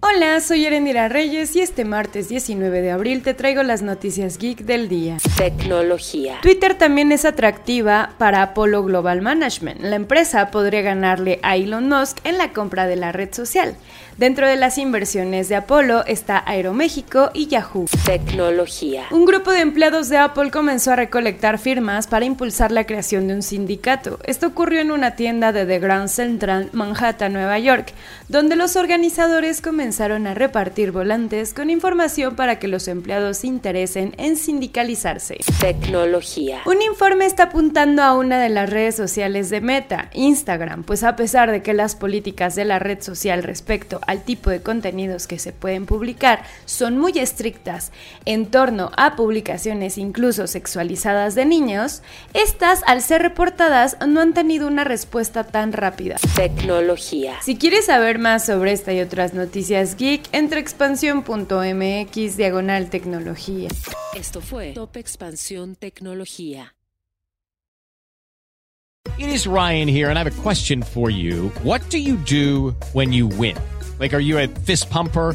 Hola, soy Erendira Reyes y este martes 19 de abril te traigo las noticias geek del día. Tecnología. Twitter también es atractiva para Apollo Global Management. La empresa podría ganarle a Elon Musk en la compra de la red social. Dentro de las inversiones de Apollo está Aeroméxico y Yahoo. Tecnología. Un grupo de empleados de Apple comenzó a recolectar firmas para impulsar la creación de un sindicato. Esto ocurrió en una tienda de The Grand Central, Manhattan, Nueva York, donde los organizadores comenzaron a repartir volantes con información para que los empleados se interesen en sindicalizarse. Tecnología. Un informe está apuntando a una de las redes sociales de Meta, Instagram, pues a pesar de que las políticas de la red social respecto al tipo de contenidos que se pueden publicar son muy estrictas en torno a publicaciones incluso sexualizadas de niños, estas al ser reportadas no han tenido una respuesta tan rápida. Tecnología. Si quieres saber más sobre esta y otras noticias geek, entra a expansión.mx diagonal tecnología. Esto fue Top Expansión Tecnología. It is Ryan here, and I have a question for you. What do you do when you win? Like, are you a fist pumper?